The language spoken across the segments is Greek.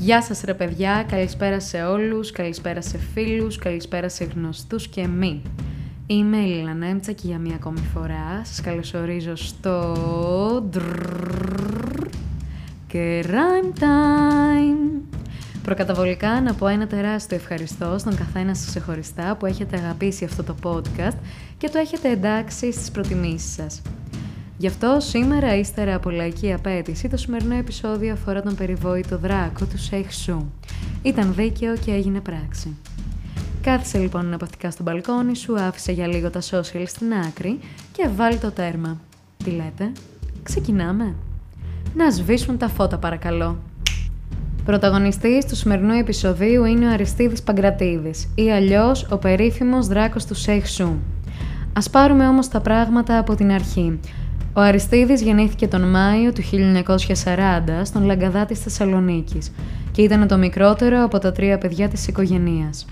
Γεια σας ρε παιδιά, καλησπέρα σε όλους, καλησπέρα σε φίλους, καλησπέρα σε γνωστούς και μη. Είμαι η Λίλα Νέμτσα και για μία ακόμη φορά σας καλωσορίζω στο... και Rhyme Time. Προκαταβολικά να πω ένα τεράστιο ευχαριστώ στον καθένα σας ξεχωριστά που έχετε αγαπήσει αυτό το podcast και το έχετε εντάξει στις προτιμήσεις σας. Γι' αυτό σήμερα, ύστερα από λαϊκή απέτηση, το σημερινό επεισόδιο αφορά τον περιβόητο δράκο του Σέιχ Σου. Ήταν δίκαιο και έγινε πράξη. Κάθισε λοιπόν αναπαυτικά στο μπαλκόνι σου, άφησε για λίγο τα social στην άκρη και βάλει το τέρμα. Τι λέτε, ξεκινάμε; Να σβήσουν τα φώτα παρακαλώ. Πρωταγωνιστής του σημερινού επεισοδίου είναι ο Αριστίδης Παγκρατίδης ή αλλιώς ο περίφημος δράκος του Σέιχ Σου. Ας πάρουμε όμως τα πράγματα από την αρχή. Ο Αριστίδης γεννήθηκε τον Μάιο του 1940 στον Λαγκαδά της Θεσσαλονίκης και ήταν το μικρότερο από τα τρία παιδιά της οικογενείας.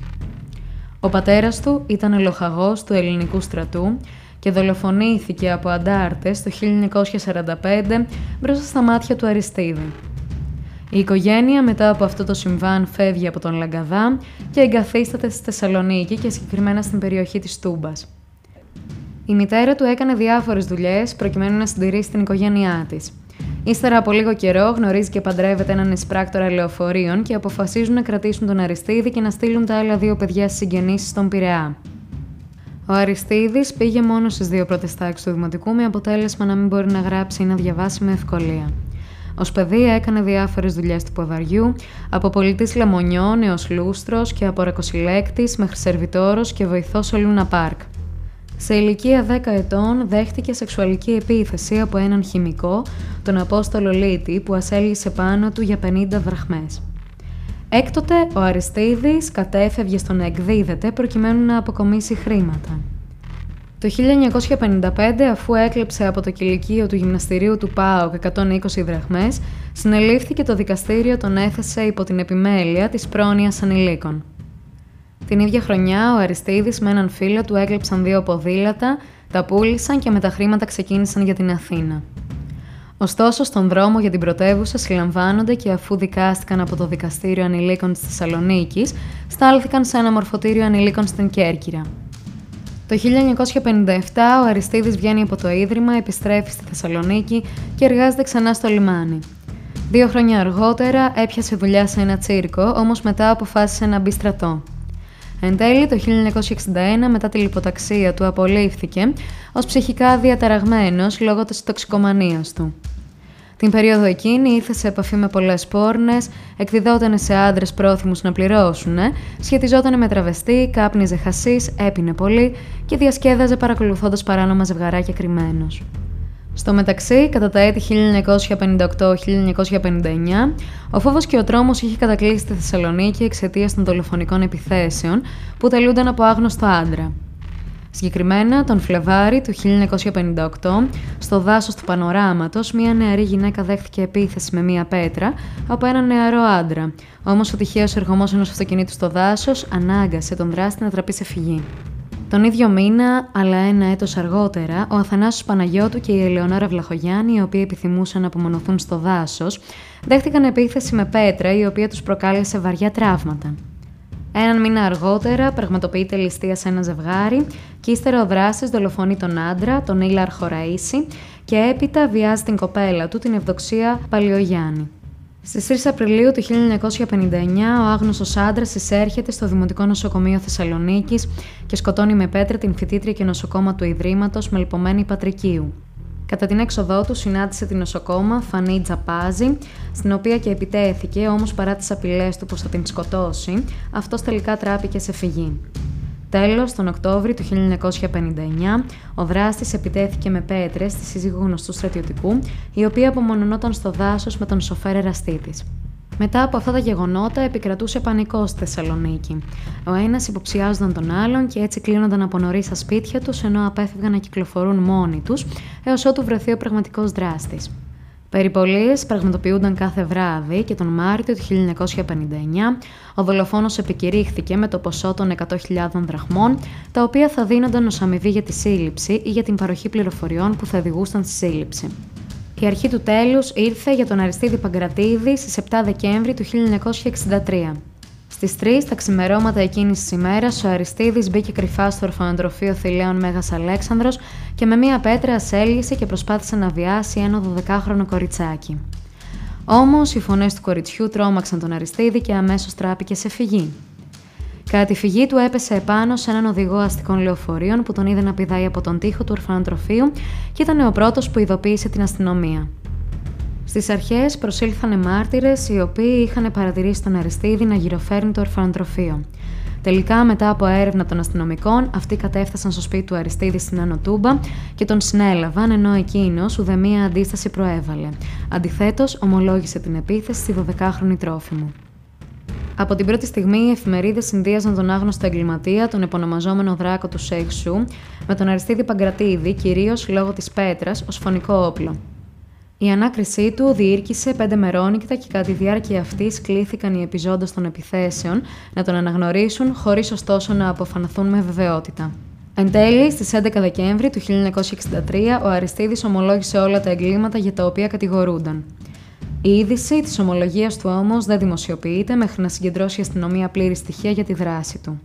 Ο πατέρας του ήταν λοχαγός του ελληνικού στρατού και δολοφονήθηκε από αντάρτες το 1945 μπροστά στα μάτια του Αριστίδη. Η οικογένεια μετά από αυτό το συμβάν φεύγει από τον Λαγκαδά και εγκαθίσταται στη Θεσσαλονίκη και συγκεκριμένα στην περιοχή της Τούμπας. Η μητέρα του έκανε διάφορες δουλειές προκειμένου να συντηρήσει την οικογένειά της. Ύστερα από λίγο καιρό γνωρίζει και παντρεύεται έναν εισπράκτορα λεωφορείων και αποφασίζουν να κρατήσουν τον Αριστίδη και να στείλουν τα άλλα δύο παιδιά στις συγγενήσει στον Πειραιά. Ο Αριστίδης πήγε μόνος στις δύο πρώτε τάξει του Δημοτικού με αποτέλεσμα να μην μπορεί να γράψει ή να διαβάσει με ευκολία. Ω παιδί έκανε διάφορες δουλειές του ποδαριού, από πολιτής λαμονιών έως λούστρος και από ρακοσυλέκτη μέχρι σερβιτόρος και βοηθός σε Λούνα Πάρκ. Σε ηλικία 10 ετών δέχτηκε σεξουαλική επίθεση από έναν χημικό, τον Απόστολο Λίτη, που ασέλγησε πάνω του για 50 δραχμές. Έκτοτε, ο Αριστίδης κατέφευγε στο να εκδίδεται προκειμένου να αποκομίσει χρήματα. Το 1955, αφού έκλεψε από το κηλικείο του γυμναστηρίου του ΠΑΟΚ 120 δραχμές, συνελήφθηκε το δικαστήριο τον έθεσε υπό την επιμέλεια της πρόνοιας ανηλίκων. Την ίδια χρονιά, ο Αριστίδη με έναν φίλο του έκλεψαν δύο ποδήλατα, τα πούλησαν και με τα χρήματα ξεκίνησαν για την Αθήνα. Ωστόσο, στον δρόμο για την πρωτεύουσα συλλαμβάνονται και αφού δικάστηκαν από το Δικαστήριο Ανηλίκων της Θεσσαλονίκης, στάλθηκαν σε ένα μορφωτήριο ανηλίκων στην Κέρκυρα. Το 1957 ο Αριστίδης βγαίνει από το Ίδρυμα, επιστρέφει στη Θεσσαλονίκη και εργάζεται ξανά στο λιμάνι. Δύο χρόνια αργότερα έπιασε δουλειά σε ένα τσίρκο, όμως μετά αποφάσισε να μπει στρατό. Εν τέλει, το 1961, μετά τη λιποταξία του, απολύθηκε ως ψυχικά διαταραγμένος λόγω της τοξικομανίας του. Την περίοδο εκείνη ήρθε σε επαφή με πολλές πόρνες, εκδιδόταν σε άντρες πρόθυμους να πληρώσουν, σχετιζόταν με τραβεστή, κάπνιζε χασίς, έπινε πολύ και διασκέδαζε παρακολουθώντας παράνομα ζευγαράκια κρυμμένος. Στο μεταξύ, κατά τα έτη 1958-1959, ο φόβος και ο τρόμος είχε κατακλείσει τη Θεσσαλονίκη εξαιτίας των δολοφονικών επιθέσεων που τελούνταν από άγνωστο άντρα. Συγκεκριμένα, τον Φλεβάρι του 1958, στο δάσος του Πανοράματος, μία νεαρή γυναίκα δέχθηκε επίθεση με μία πέτρα από έναν νεαρό άντρα. Όμως ο τυχαίος εργομός ενός αυτοκινήτου στο δάσος ανάγκασε τον δράστη να τραπεί σε φυγή. Τον ίδιο μήνα, αλλά ένα έτος αργότερα, ο Αθανάσιος Παναγιώτου και η Ελεονόρα Βλαχογιάννη, οι οποίοι επιθυμούσαν να απομονωθούν στο δάσος, δέχτηκαν επίθεση με πέτρα, η οποία τους προκάλεσε βαριά τραύματα. Έναν μήνα αργότερα πραγματοποιείται ληστεία σε ένα ζευγάρι και ύστερα ο δράσης δολοφονεί τον άντρα, τον Ήλαρ Χωραΐση και έπειτα βιάζει την κοπέλα του, την Ευδοξία Παλιογιάννη. Στις 3 Απριλίου του 1959, ο άγνωστος άντρας εισέρχεται στο Δημοτικό Νοσοκομείο Θεσσαλονίκης και σκοτώνει με πέτρα την φοιτήτρια και νοσοκόμα του Ιδρύματος με λιπομένη Πατρικίου. Κατά την έξοδό του συνάντησε την νοσοκόμα Φανή Τζαπάζη, στην οποία και επιτέθηκε, όμως παρά τις απειλές του πως θα την σκοτώσει, αυτός τελικά τράπηκε σε φυγή. Τέλος, τον Οκτώβρη του 1959, ο δράστης επιτέθηκε με πέτρες στη σύζυγο γνωστού στρατιωτικού, η οποία απομονωνόταν στο δάσος με τον σοφέρ εραστή της. Μετά από αυτά τα γεγονότα, επικρατούσε πανικός στη Θεσσαλονίκη. Ο ένας υποψιάζονταν τον άλλον και έτσι κλείνονταν από νωρίς στα σπίτια τους, ενώ απέφευγαν να κυκλοφορούν μόνοι τους, έως ότου βρεθεί ο πραγματικός δράστης. Περιπολίες πραγματοποιούνταν κάθε βράδυ και τον Μάρτιο του 1959 ο δολοφόνος επικηρύχθηκε με το ποσό των 100.000 δραχμών, τα οποία θα δίνονταν ως αμοιβή για τη σύλληψη ή για την παροχή πληροφοριών που θα οδηγούσαν στη σύλληψη. Η αρχή του τέλους ήρθε για τον Αριστίδη Παγκρατίδη στις 7 Δεκέμβρη του 1963. Στις 3 τα ξημερώματα εκείνης της ημέρας, ο Αριστίδης μπήκε κρυφά στο ορφανοτροφείο Θηλαίων Μέγας Αλέξανδρος και με μία πέτρα ασέλγησε και προσπάθησε να βιάσει ένα 12χρονο κοριτσάκι. Όμως οι φωνές του κοριτσιού τρόμαξαν τον Αριστίδη και αμέσως τράπηκε σε φυγή. Κατά τη φυγή του έπεσε επάνω σε έναν οδηγό αστικών λεωφορείων που τον είδε να πηδάει από τον τοίχο του ορφανοτροφείου και ήταν ο πρώτος που ειδοποίησε την αστυνομία. Στις αρχές προσήλθαν μάρτυρες οι οποίοι είχαν παρατηρήσει τον Αριστίδη να γυροφέρνει το ορφανοτροφείο. Τελικά, μετά από έρευνα των αστυνομικών, αυτοί κατέφτασαν στο σπίτι του Αριστίδη στην Ανωτούμπα και τον συνέλαβαν, ενώ εκείνος ουδέμια αντίσταση προέβαλε. Αντιθέτως, ομολόγησε την επίθεση στη 12χρονη τρόφιμου. Από την πρώτη στιγμή, οι εφημερίδες συνδύαζαν τον άγνωστο εγκληματία, τον επωνομαζόμενο δράκο του Σέιξου, με τον Αριστίδη Παγκρατίδη, κυρίως λόγω της πέτρας, ως φωνικό όπλο. Η ανάκρισή του διήρκησε πέντε μερόνικτα και κατά τη διάρκεια αυτής κλήθηκαν οι επιζώντες των επιθέσεων να τον αναγνωρίσουν, χωρίς ωστόσο να αποφανθούν με βεβαιότητα. Εν τέλει, στις 11 Δεκέμβρη του 1963, ο Αριστίδης ομολόγησε όλα τα εγκλήματα για τα οποία κατηγορούνταν. Η είδηση της ομολογίας του όμως δεν δημοσιοποιείται μέχρι να συγκεντρώσει η αστυνομία πλήρη στοιχεία για τη δράση του.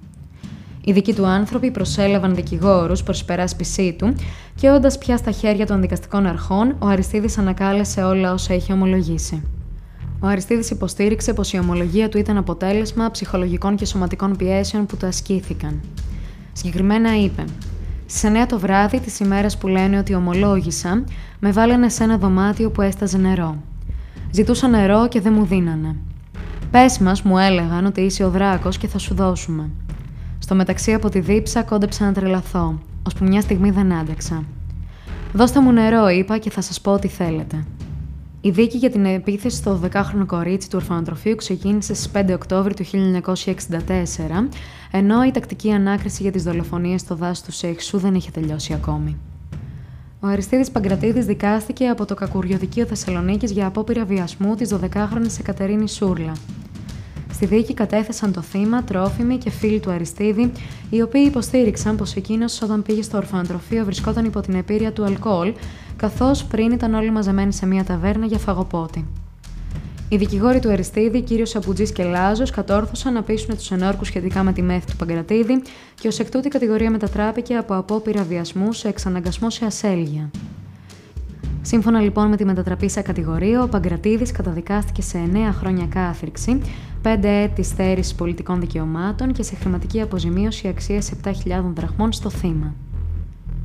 Οι δικοί του άνθρωποι προσέλαβαν δικηγόρους προς υπεράσπιση του και όντας πια στα χέρια των δικαστικών αρχών, ο Αριστίδης ανακάλεσε όλα όσα είχε ομολογήσει. Ο Αριστίδης υποστήριξε πως η ομολογία του ήταν αποτέλεσμα ψυχολογικών και σωματικών πιέσεων που του ασκήθηκαν. Συγκεκριμένα είπε: Στι 9 το βράδυ της ημέρας που λένε ότι ομολόγησα, με βάλανε σε ένα δωμάτιο που έσταζε νερό. Ζητούσα νερό και δεν μου δίνανε. Πες μας, μου έλεγαν ότι είσαι ο δράκος και θα σου δώσουμε. Στο μεταξύ από τη δίψα κόντεψα να τρελαθώ, ώσπου μια στιγμή δεν άντεξα. Δώστε μου νερό, είπα, και θα σας πω ό,τι θέλετε. Η δίκη για την επίθεση στο 12χρονο κορίτσι του ορφανοτροφείου ξεκίνησε στις 5 Οκτώβρη του 1964, ενώ η τακτική ανάκριση για τις δολοφονίες στο δάσος του Σέιξου δεν είχε τελειώσει ακόμη. Ο Αριστίδης Παγκρατίδης δικάστηκε από το Κακουριοδικείο Θεσσαλονίκης για απόπειρα βιασμού της 12χρονη Εκατερίνης Σούρλα. Στη δίκη κατέθεσαν το θύμα, τρόφιμοι και φίλοι του Αριστίδη, οι οποίοι υποστήριξαν πως εκείνος όταν πήγε στο ορφανοτροφείο βρισκόταν υπό την επίρρεια του αλκοόλ, καθώς πριν ήταν όλοι μαζεμένοι σε μια ταβέρνα για φαγοπότη. Οι δικηγόροι του Αριστίδη, κύριος Σαπουτζής και Λάζος, κατόρθωσαν να πείσουν τους ενόρκους σχετικά με τη μέθη του Παγκρατίδη και ως εκ τούτου η κατηγορία μετατράπηκε από απόπειρα βιασμού σε εξαναγκασμό σε ασέλγεια. Σύμφωνα λοιπόν με τη μετατραπή σε κατηγορία, ο Παγκρατίδη καταδικάστηκε σε 9 χρόνια κάθριξη, 5 έτη στέρησης πολιτικών δικαιωμάτων και σε χρηματική αποζημίωση αξίας 7.000 δραχμών στο θύμα.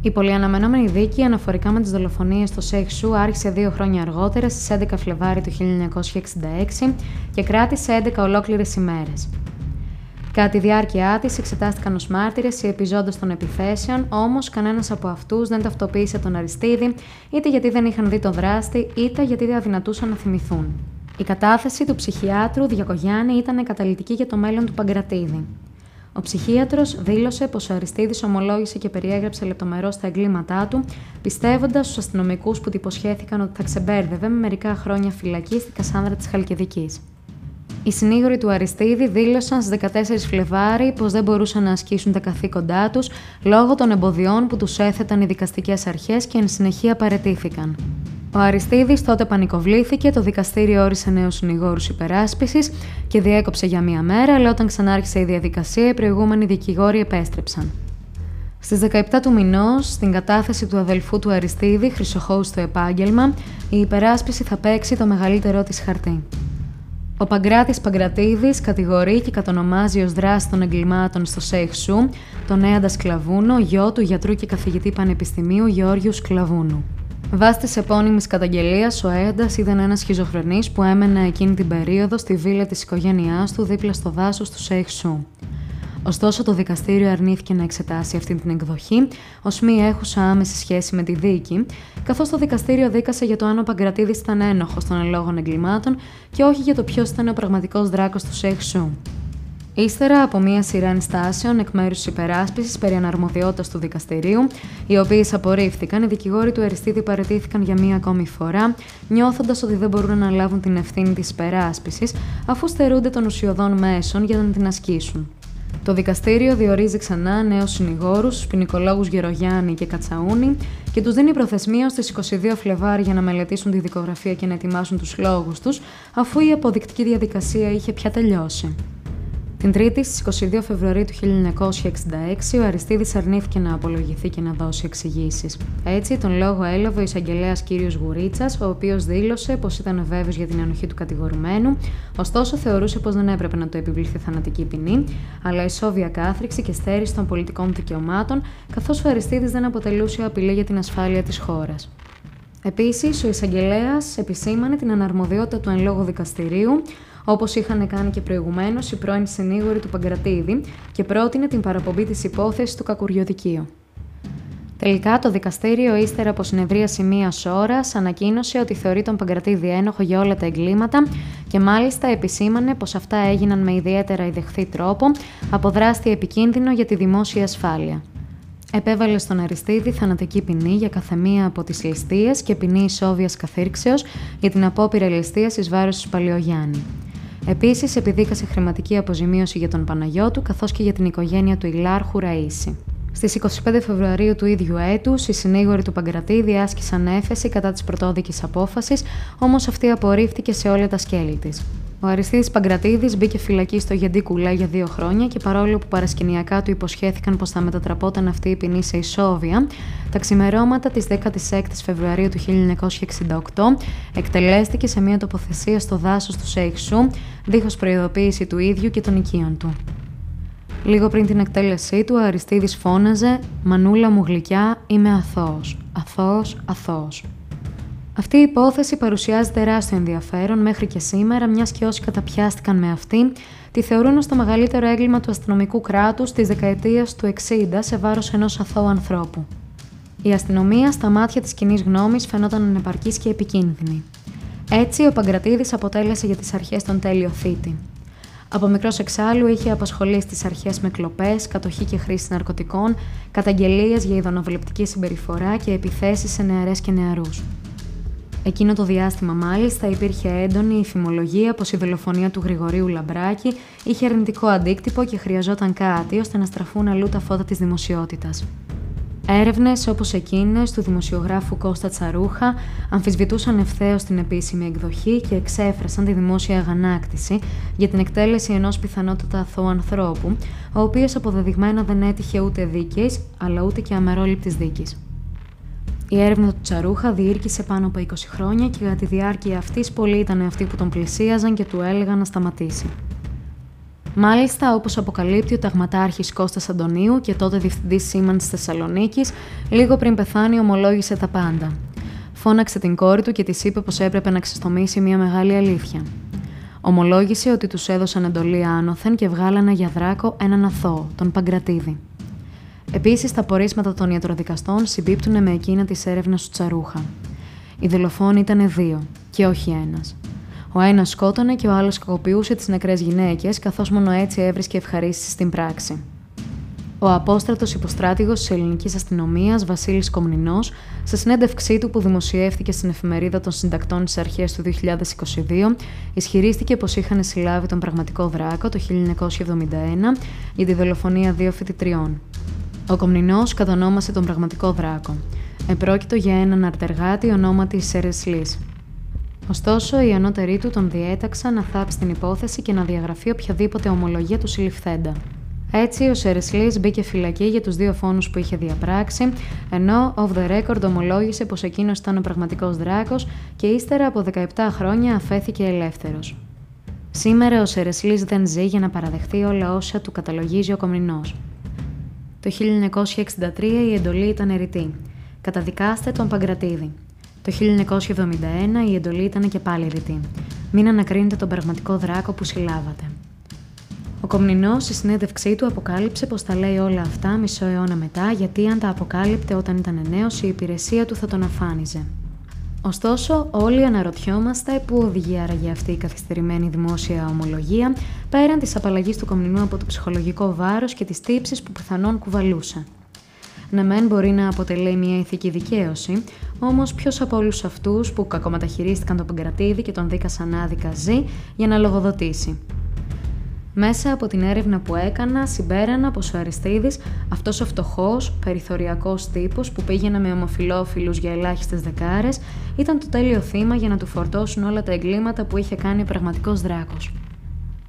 Η πολυαναμενόμενη δίκη αναφορικά με τις δολοφονίες στο Σέιχ άρχισε δύο χρόνια αργότερα στις 11 Φλεβάρι του 1966 και κράτησε 11 ολόκληρες ημέρες. Κατά τη διάρκεια της, εξετάστηκαν ως μάρτυρες οι επιζώντες των επιθέσεων, όμως κανένας από αυτούς δεν ταυτοποίησε τον Αριστίδη, είτε γιατί δεν είχαν δει τον δράστη, είτε γιατί δεν αδυνατούσαν να θυμηθούν. Η κατάθεση του ψυχιάτρου Διακογιάννη ήταν καταλητική για το μέλλον του Παγκρατίδη. Ο ψυχίατρος δήλωσε πως ο Αριστίδη ομολόγησε και περιέγραψε λεπτομερώς τα εγκλήματά του, πιστεύοντας στους αστυνομικούς που τυποσχέθηκαν ότι θα ξεμπέρδευε με μερικά χρόνια φυλακή στην Κασάνδρα της Χαλκιδικής. Οι συνήγοροι του Αριστίδη δήλωσαν στις 14 Φλεβάρι πως δεν μπορούσαν να ασκήσουν τα καθήκοντά τους λόγω των εμποδιών που τους έθεταν οι δικαστικές αρχές και εν συνεχεία παρετήθηκαν. Ο Αριστίδης τότε πανικοβλήθηκε, το δικαστήριο όρισε νέους συνηγόρους υπεράσπισης και διέκοψε για μία μέρα, αλλά όταν ξανάρχισε η διαδικασία, οι προηγούμενοι δικηγόροι επέστρεψαν. Στις 17 του μηνός, στην κατάθεση του αδελφού του Αριστίδη, Χρυσοχώους στο επάγγελμα, η υπεράσπιση θα παίξει το μεγαλύτερό της χαρτί. Ο Παγκράτης Παγκρατίδης κατηγορεί και κατονομάζει ως δράση των εγκλημάτων στο Σέιχ τον Έαντα Σκλαβούνο, γιο του γιατρού και καθηγητή πανεπιστημίου Γεώργιου Σκλαβούνου. Βάσει τη επώνυμης καταγγελίας, ο Έαντα ήταν ένα σχιζοφρενής που έμενε εκείνη την περίοδο στη βίλα της οικογένειάς του δίπλα στο δάσος του Σέιχ Ωστόσο, το δικαστήριο αρνήθηκε να εξετάσει αυτή την εκδοχή, ως μη έχουσα άμεση σχέση με τη δίκη, καθώς το δικαστήριο δίκασε για το αν ο Παγκρατίδης ήταν ένοχος των ελόγων εγκλημάτων και όχι για το ποιος ήταν ο πραγματικός δράκος του Σέιχ Σου. Ύστερα από μία σειρά ενστάσεων εκ μέρους της υπεράσπισης περί αναρμοδιότητας του δικαστηρίου, οι οποίες απορρίφθηκαν, οι δικηγόροι του Αριστίδη παρετήθηκαν για μία ακόμη φορά, νιώθοντας ότι δεν μπορούν να λάβουν την ευθύνη της υπεράσπισης, αφού στερούνται των ουσιοδών μέσων για να την ασκήσουν. Το δικαστήριο διορίζει ξανά νέους συνηγόρους, του ποινικολόγους Γερογιάννη και Κατσαούνη και τους δίνει προθεσμία στις 22 Φλεβάρι για να μελετήσουν τη δικογραφία και να ετοιμάσουν τους λόγους τους, αφού η αποδεικτική διαδικασία είχε πια τελειώσει. Την Τρίτη, στις 22 Φεβρουαρίου του 1966, ο Αριστίδης αρνήθηκε να απολογηθεί και να δώσει εξηγήσεις. Έτσι, τον λόγο έλαβε ο εισαγγελέας κ. Γουρίτσας, ο οποίος δήλωσε πως ήταν βέβαιος για την ενοχή του κατηγορουμένου, ωστόσο θεωρούσε πως δεν έπρεπε να το επιβληθεί θανατική ποινή, αλλά ισόβια κάθριξη και στέρηση των πολιτικών δικαιωμάτων, καθώς ο Αριστίδης δεν αποτελούσε απειλή για την ασφάλεια της χώρας. Επίσης, ο εισαγγελέας επισήμανε την αναρμοδιότητα του εν λόγω δικαστηρίου, όπως είχαν κάνει και προηγουμένως οι πρώην συνήγοροι του Παγκρατίδη και πρότεινε την παραπομπή της υπόθεσης του Κακουριοδικείου. Τελικά, το δικαστήριο, ύστερα από συνεδρίαση μίας ώρας, ανακοίνωσε ότι θεωρεί τον Παγκρατίδη ένοχο για όλα τα εγκλήματα και μάλιστα επισήμανε πως αυτά έγιναν με ιδιαίτερα ιδεχθή τρόπο, από δράστη επικίνδυνο για τη δημόσια ασφάλεια. Επέβαλε στον Αριστίδη θανατική ποινή για καθεμία από τις ληστείες και ποινή ισόβιας καθήρξεως για την απόπειρα ληστείας εις βάρος του Παλαιογιάννη. Επίσης, επιδίκασε χρηματική αποζημίωση για τον Παναγιώτου καθώς και για την οικογένεια του Ιλάρχου Ραΐση. Στις 25 Φεβρουαρίου του ίδιου έτους, οι συνήγοροι του Παγκρατήδη άσκησαν έφεση κατά της πρωτόδικης απόφασης, όμως αυτή απορρίφθηκε σε όλα τα σκέλη της. Ο Αριστίδης Παγκρατίδης μπήκε φυλακή στο Γεντή Κουλά για δύο χρόνια και παρόλο που παρασκηνιακά του υποσχέθηκαν πως θα μετατραπόταν αυτή η ποινή σε ισόβια, τα ξημερώματα της 16 Φεβρουαρίου του 1968 εκτελέστηκε σε μια τοποθεσία στο δάσος του Σέιξου, δίχως προειδοποίηση του ίδιου και των οικείων του. Λίγο πριν την εκτέλεσή του, ο Αριστίδης φώναζε «Μανούλα μου γλυκιά, είμαι αθώος, αθώος, αθώος». Αυτή η υπόθεση παρουσιάζει τεράστιο ενδιαφέρον μέχρι και σήμερα, μιας και όσοι καταπιάστηκαν με αυτή, τη θεωρούν ως το μεγαλύτερο έγκλημα του αστυνομικού κράτους της δεκαετίας του 60 σε βάρος ενός αθώου ανθρώπου. Η αστυνομία στα μάτια της κοινής γνώμης φαινόταν ανεπαρκής και επικίνδυνη. Έτσι, ο Παγκρατίδης αποτέλεσε για τις αρχές τον τέλειο θήτη. Από μικρός εξάλλου είχε απασχολεί στι αρχές με κλοπές, κατοχή και χρήση ναρκωτικών, καταγγελίες για ειδονοβλεπτική συμπεριφορά και επιθέσεις σε νεαρές και νεαρούς. Εκείνο το διάστημα, μάλιστα, υπήρχε έντονη η φημολογία πως η δολοφονία του Γρηγορίου Λαμπράκη είχε αρνητικό αντίκτυπο και χρειαζόταν κάτι ώστε να στραφούν αλλού τα φώτα της δημοσιότητας. Έρευνες όπως εκείνες του δημοσιογράφου Κώστα Τσαρούχα αμφισβητούσαν ευθέως την επίσημη εκδοχή και εξέφρασαν τη δημόσια αγανάκτηση για την εκτέλεση ενός πιθανότατα αθώου ανθρώπου, ο οποίος αποδεδειγμένα δεν έτυχε ούτε δίκαιη, αλλά ούτε και αμερόληπτης δίκης. Η έρευνα του Τσαρούχα διήρκησε πάνω από 20 χρόνια και κατά τη διάρκεια αυτής πολλοί ήταν αυτοί που τον πλησίαζαν και του έλεγαν να σταματήσει. Μάλιστα, όπως αποκαλύπτει ο ταγματάρχης Κώστας Αντωνίου και τότε διευθυντής Σίμανς τη Θεσσαλονίκης, λίγο πριν πεθάνει, ομολόγησε τα πάντα. Φώναξε την κόρη του και της είπε πως έπρεπε να ξεστομίσει μια μεγάλη αλήθεια. Ομολόγησε ότι τους έδωσαν εντολή άνωθεν και βγάλανε για δράκο έναν αθώο, τον Παγκρατίδη. Επίσης, τα πορίσματα των ιατροδικαστών συμπίπτουν με εκείνα της έρευνας του Τσαρούχα. Οι δολοφόνοι ήταν δύο, και όχι ένας. Ο ένας σκότωνε και ο άλλος κακοποιούσε τις νεκρές γυναίκες, καθώς μόνο έτσι έβρισκε ευχαρίστηση στην πράξη. Ο απόστρατος υποστράτηγος της ελληνικής αστυνομίας, Βασίλης Κομνηνός, σε συνέντευξή του που δημοσιεύτηκε στην εφημερίδα των συντακτών της αρχές του 2022, ισχυρίστηκε πως είχαν συλλάβει τον πραγματικό δράκο το 1971 για τη δολοφονία δύο φοιτητριών. Ο Κομνηνός κατονόμασε τον πραγματικό δράκο. Επρόκειτο για έναν αρτεργάτη ονόματι Σερεσλή. Ωστόσο, οι ανώτεροι του τον διέταξαν να θάψει την υπόθεση και να διαγραφεί οποιαδήποτε ομολογία του συλληφθέντα. Έτσι, ο Σερεσλή μπήκε φυλακή για τους δύο φόνους που είχε διαπράξει, ενώ off the record ομολόγησε πως εκείνος ήταν ο πραγματικός δράκος και ύστερα από 17 χρόνια αφέθηκε ελεύθερος. Σήμερα ο Σερεσλή δεν ζει για να παραδεχτεί όλα όσα του καταλογίζει ο Κομνηνός. Το 1963 η εντολή ήταν ερητή. Καταδικάστε τον Παγκρατίδη. Το 1971 η εντολή ήταν και πάλι ερητή. Μην ανακρίνετε τον πραγματικό δράκο που συλλάβατε. Ο Κομνηνός στη συνέντευξή του αποκάλυψε πως τα λέει όλα αυτά μισό αιώνα μετά, γιατί αν τα αποκάλυπτε όταν ήταν νέος, η υπηρεσία του θα τον αφάνιζε. Ωστόσο, όλοι αναρωτιόμαστε πού οδηγεί άραγε αυτή η καθυστερημένη δημόσια ομολογία πέραν της απαλλαγής του Κομνηνού από το ψυχολογικό βάρος και τι τύψει που πιθανόν κουβαλούσε. Ναι, μεν μπορεί να αποτελεί μια ηθική δικαίωση, όμως ποιος από όλους αυτούς που κακομεταχειρίστηκαν τον Παγκρατίδη και τον δίκασαν άδικα ζει για να λογοδοτήσει; Μέσα από την έρευνα που έκανα, συμπέρανα πως ο Αριστίδη, αυτός ο φτωχός, περιθωριακός τύπος που πήγαινε με ομοφυλόφιλους για ελάχιστες δεκάρες, ήταν το τέλειο θύμα για να του φορτώσουν όλα τα εγκλήματα που είχε κάνει ο πραγματικός δράκος.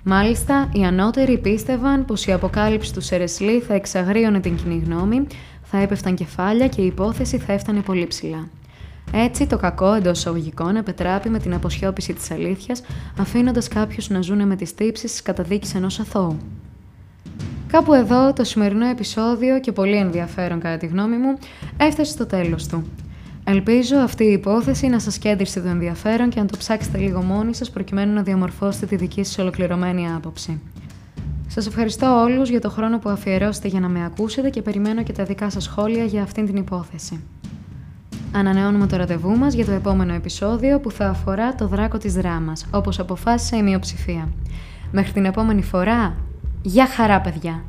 Μάλιστα, οι ανώτεροι πίστευαν πως η αποκάλυψη του Σερεσλί θα εξαγρίωνε την κοινή γνώμη, θα έπεφταν κεφάλια και η υπόθεση θα έφτανε πολύ ψηλά. Έτσι, το κακό εντός εισαγωγικών επετράπει με την αποσιώπηση της αλήθειας, αφήνοντας κάποιους να ζουν με τις τύψεις της καταδίκης ενός αθώου. Κάπου εδώ το σημερινό επεισόδιο και πολύ ενδιαφέρον κατά τη γνώμη μου έφτασε στο τέλος του. Ελπίζω αυτή η υπόθεση να σας κέντρισε το ενδιαφέρον και να το ψάξετε λίγο μόνοι σας προκειμένου να διαμορφώσετε τη δική σας ολοκληρωμένη άποψη. Σας ευχαριστώ όλους για το χρόνο που αφιερώσετε για να με ακούσετε και περιμένω και τα δικά σας σχόλια για αυτήν την υπόθεση. Ανανεώνουμε το ραντεβού μας για το επόμενο επεισόδιο που θα αφορά το δράκο της δράμας, όπως αποφάσισε η μειοψηφία. Μέχρι την επόμενη φορά, γεια χαρά παιδιά!